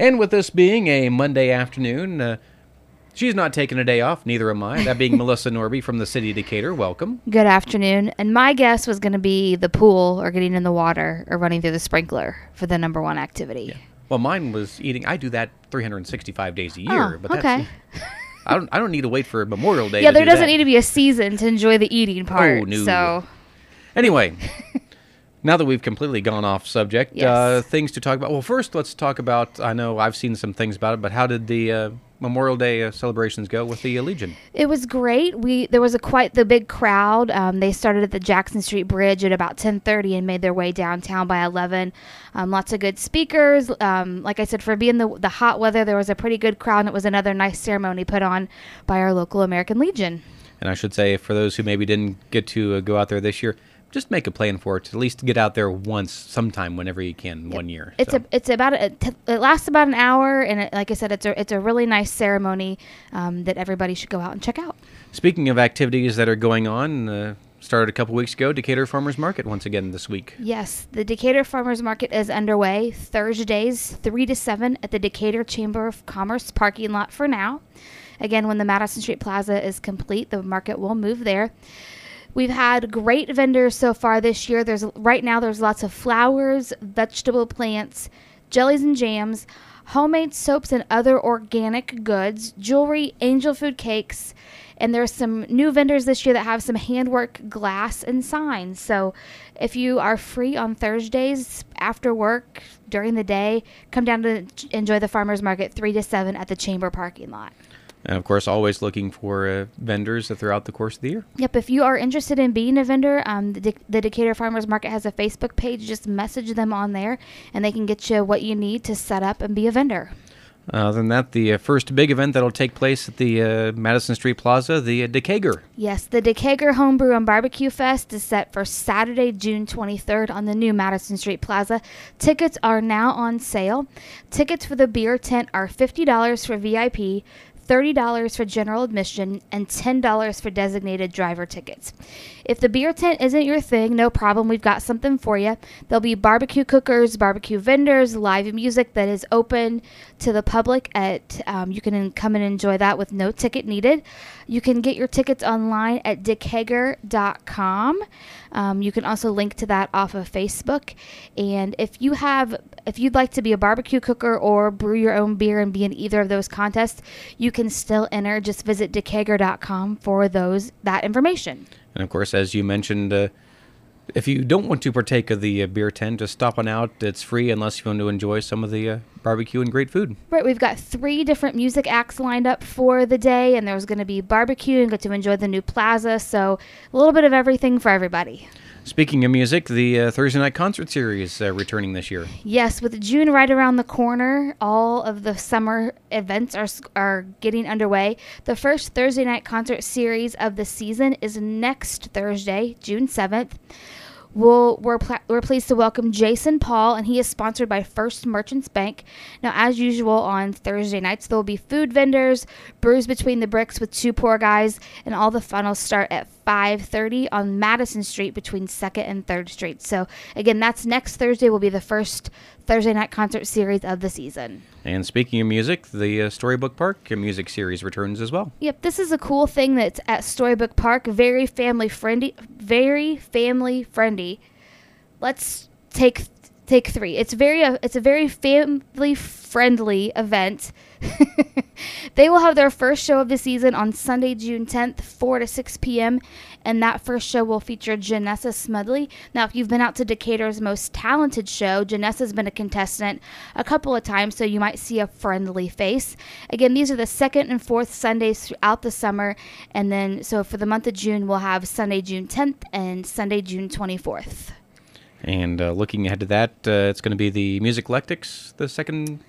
And with this being a Monday afternoon, uh, she's not taking a day off, neither am I. That being Melissa Norby from the city of Decatur. Welcome. Good afternoon. And my guess was going to be the pool or getting in the water or running through the sprinkler for the number one activity. Yeah. Well, mine was eating. I do that 365 days a Oh, year, but that's. okay. I don't. I don't need to wait for Memorial Day. Yeah, there do doesn't that. need to be a season to enjoy the eating part. Oh, no. So, Anyway, now that we've completely gone off subject, Yes. uh, things to talk about. Well, first, let's talk about. I know I've seen some things about it, but how did the uh, Memorial Day uh, celebrations go with the uh, Legion? It was great. We there was a quite the big crowd. Um, they started at the Jackson Street Bridge at about ten thirty and made their way downtown by eleven. Um, lots of good speakers. Um, like I said, for being the the hot weather, there was a pretty good crowd. and It was another nice ceremony put on by our local American Legion. And I should say, for those who maybe didn't get to uh, go out there this year, just make a plan for it. To at least get out there once, sometime, whenever you can, one year. It's So, a it's about a, it, t- it lasts about an hour, and it, like I said, it's a it's a really nice ceremony um, that everybody should go out and check out. Speaking of activities that are going on, uh, started a couple weeks ago. Decatur Farmers Market once again this week. Yes, the Decatur Farmers Market is underway Thursdays, 3 to 7 at the Decatur Chamber of Commerce parking lot for now. Again, when the Madison Street Plaza is complete, the market will move there. We've had great vendors so far this year. There's right now there's lots of flowers, vegetable plants, jellies and jams, homemade soaps and other organic goods, jewelry, angel food cakes, and there's some new vendors this year that have some handwork glass and signs. So if you are free on Thursdays after work during the day, come down to enjoy the farmers market 3 to 7 at the chamber parking lot. And of course, always looking for uh, vendors throughout the course of the year. Yep, if you are interested in being a vendor, um, the, the Decatur Farmers Market has a Facebook page. Just message them on there, and they can get you what you need to set up and be a vendor. Other than that, the uh, first big event that'll take place at the uh, Madison Street Plaza, the uh, Decatur. Yes, the Decatur Homebrew and Barbecue Fest is set for Saturday, June 23rd on the new Madison Street Plaza. Tickets are now on sale. Tickets for the beer tent are $50 for VIP. $30 for general admission and $10 for designated driver tickets. If the beer tent isn't your thing, no problem. We've got something for you. There'll be barbecue cookers, barbecue vendors, live music that is open to the public. At um, you can come and enjoy that with no ticket needed. You can get your tickets online at dickhager.com. Um, you can also link to that off of Facebook. And if you have, if you'd like to be a barbecue cooker or brew your own beer and be in either of those contests, you can still enter. Just visit dickhager.com for those that information. And of course, as you mentioned, uh, if you don't want to partake of the uh, beer tent, just stop on out. It's free unless you want to enjoy some of the uh, barbecue and great food. Right, we've got three different music acts lined up for the day, and there's going to be barbecue and get to enjoy the new plaza. So a little bit of everything for everybody. Speaking of music, the uh, Thursday night concert series uh, returning this year. Yes, with June right around the corner, all of the summer events are are getting underway. The first Thursday night concert series of the season is next Thursday, June seventh. We'll, we're, pl- we're pleased to welcome Jason Paul, and he is sponsored by First Merchants Bank. Now, as usual on Thursday nights, there will be food vendors, brews between the bricks with two poor guys, and all the fun will start at 5:30 on Madison Street between Second and Third Street. So, again, that's next Thursday. Will be the first Thursday night concert series of the season. And speaking of music, the uh, Storybook Park music series returns as well. Yep, this is a cool thing that's at Storybook Park. Very family friendly. Very family friendly. Let's take take three. It's very uh, it's a very family friendly event. they will have their first show of the season on Sunday, June 10th, 4 to 6 p.m. And that first show will feature Janessa Smudley. Now, if you've been out to Decatur's most talented show, Janessa's been a contestant a couple of times, so you might see a friendly face. Again, these are the second and fourth Sundays throughout the summer. And then, so for the month of June, we'll have Sunday, June 10th and Sunday, June 24th. And uh, looking ahead to that, uh, it's going to be the Music Eclectics the second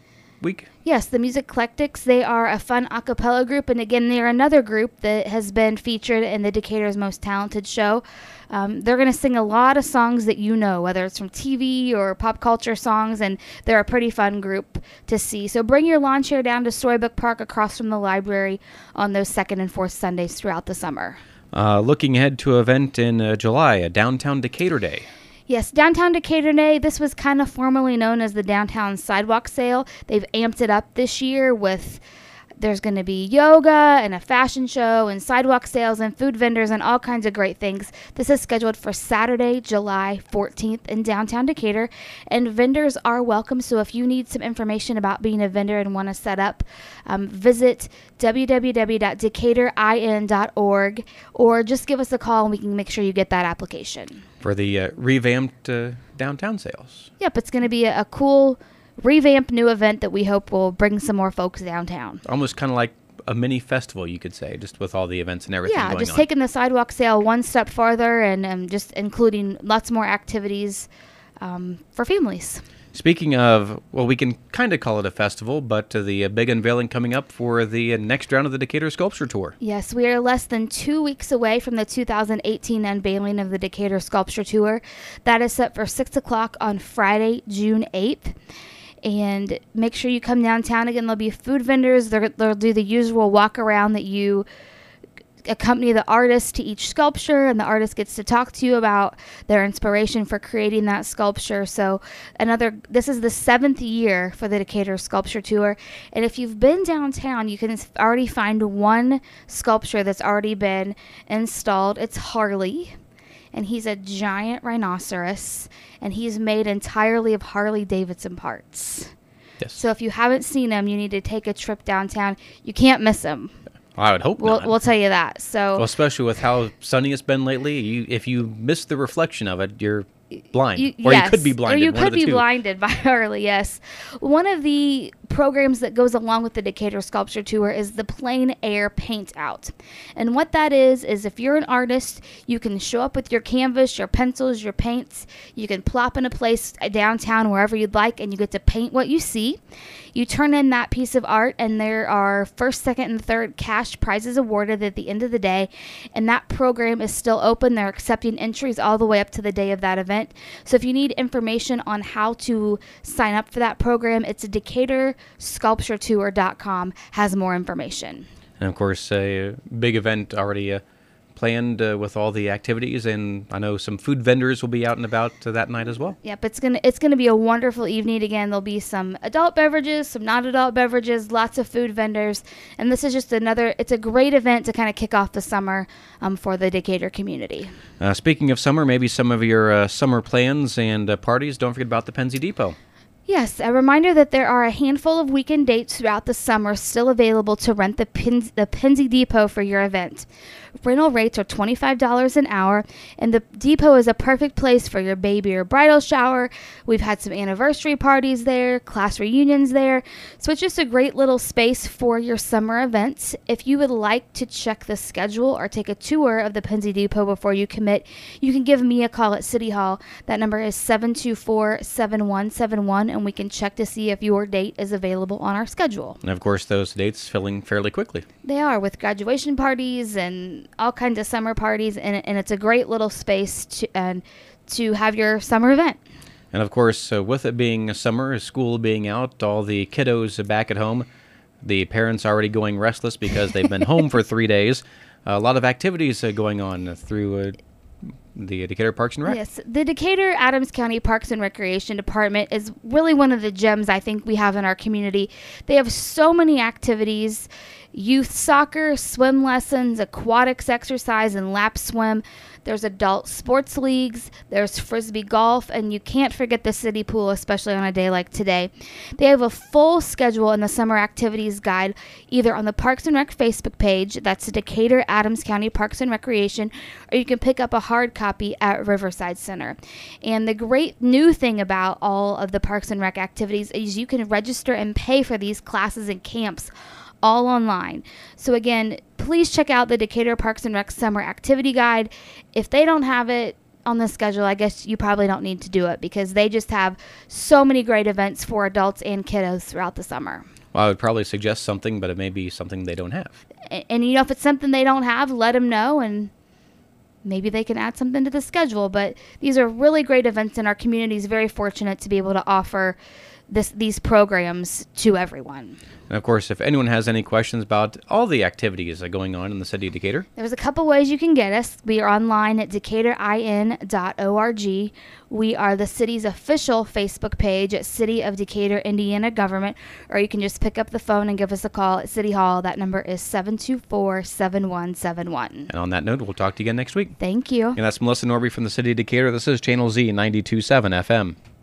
week. Yes, the Music Eclectics. They are a fun a cappella group, and again, they're another group that has been featured in the Decatur's Most Talented show. Um, they're going to sing a lot of songs that you know, whether it's from TV or pop culture songs, and they're a pretty fun group to see. So bring your lawn chair down to Storybook Park across from the library on those second and fourth Sundays throughout the summer. Uh, looking ahead to an event in uh, July, a Downtown Decatur Day. Yes, Downtown Decatur Day, this was kind of formerly known as the Downtown Sidewalk Sale. They've amped it up this year with there's going to be yoga and a fashion show and sidewalk sales and food vendors and all kinds of great things. This is scheduled for Saturday, July 14th in downtown Decatur, and vendors are welcome. So if you need some information about being a vendor and want to set up, um, visit www.decaturin.org or just give us a call and we can make sure you get that application. For the uh, revamped uh, downtown sales. Yep, it's going to be a, a cool revamped new event that we hope will bring some more folks downtown. Almost kind of like a mini festival, you could say, just with all the events and everything. Yeah, just on. taking the sidewalk sale one step farther and um, just including lots more activities um, for families. Speaking of, well, we can kind of call it a festival, but uh, the uh, big unveiling coming up for the uh, next round of the Decatur Sculpture Tour. Yes, we are less than two weeks away from the 2018 unveiling of the Decatur Sculpture Tour. That is set for 6 o'clock on Friday, June 8th. And make sure you come downtown again. There'll be food vendors. They're, they'll do the usual walk around that you accompany the artist to each sculpture and the artist gets to talk to you about their inspiration for creating that sculpture so another this is the seventh year for the decatur sculpture tour and if you've been downtown you can already find one sculpture that's already been installed it's harley and he's a giant rhinoceros and he's made entirely of harley davidson parts Yes. so if you haven't seen him you need to take a trip downtown you can't miss him I would hope We'll, not. we'll tell you that. So well, especially with how sunny it's been lately, you if you miss the reflection of it, you're blind, you, or yes, you could be blinded. Or you could the be two. blinded by Harley. Yes, one of the programs that goes along with the Decatur Sculpture Tour is the Plein Air Paint Out, and what that is is if you're an artist, you can show up with your canvas, your pencils, your paints. You can plop in a place downtown wherever you'd like, and you get to paint what you see. You turn in that piece of art, and there are first, second, and third cash prizes awarded at the end of the day. And that program is still open. They're accepting entries all the way up to the day of that event. So if you need information on how to sign up for that program, it's DecaturSculptureTour.com has more information. And of course, a big event already uh, planned uh, with all the activities, and I know some food vendors will be out and about uh, that night as well. Yep, it's gonna it's gonna be a wonderful evening again. There'll be some adult beverages, some non-adult beverages, lots of food vendors, and this is just another. It's a great event to kind of kick off the summer um, for the Decatur community. Uh, speaking of summer, maybe some of your uh, summer plans and uh, parties. Don't forget about the Penzi Depot. Yes, a reminder that there are a handful of weekend dates throughout the summer still available to rent the, Pins- the Depot for your event. Rental rates are $25 an hour, and the depot is a perfect place for your baby or bridal shower. We've had some anniversary parties there, class reunions there, so it's just a great little space for your summer events. If you would like to check the schedule or take a tour of the Penzi Depot before you commit, you can give me a call at City Hall. That number is 724 7171, and we can check to see if your date is available on our schedule. And of course, those dates filling fairly quickly. They are with graduation parties and all kinds of summer parties, and, and it's a great little space to and to have your summer event. And of course, uh, with it being summer, school being out, all the kiddos back at home, the parents already going restless because they've been home for three days. a lot of activities uh, going on through uh, the Decatur Parks and Rec. Yes, the Decatur Adams County Parks and Recreation Department is really one of the gems I think we have in our community. They have so many activities youth soccer, swim lessons, aquatics exercise, and lap swim. There's adult sports leagues, there's frisbee golf, and you can't forget the city pool, especially on a day like today. They have a full schedule in the summer activities guide either on the Parks and Rec Facebook page, that's Decatur Adams County Parks and Recreation, or you can pick up a hard copy at Riverside Center. And the great new thing about all of the Parks and Rec activities is you can register and pay for these classes and camps all online. So again, please check out the Decatur Parks and Rec Summer Activity Guide. If they don't have it on the schedule, I guess you probably don't need to do it because they just have so many great events for adults and kiddos throughout the summer. Well, I would probably suggest something, but it may be something they don't have. And, and you know, if it's something they don't have, let them know and maybe they can add something to the schedule. But these are really great events, and our community is very fortunate to be able to offer this these programs to everyone. And of course, if anyone has any questions about all the activities uh, going on in the city of Decatur, There's a couple ways you can get us. We are online at decaturin.org. We are the city's official Facebook page at City of Decatur, Indiana Government, or you can just pick up the phone and give us a call at City Hall. That number is 724 7171. and on that note, we'll talk to you again next week. Thank you. And that's Melissa Norby from the city of Decatur. This is Channel Z 92.7 FM.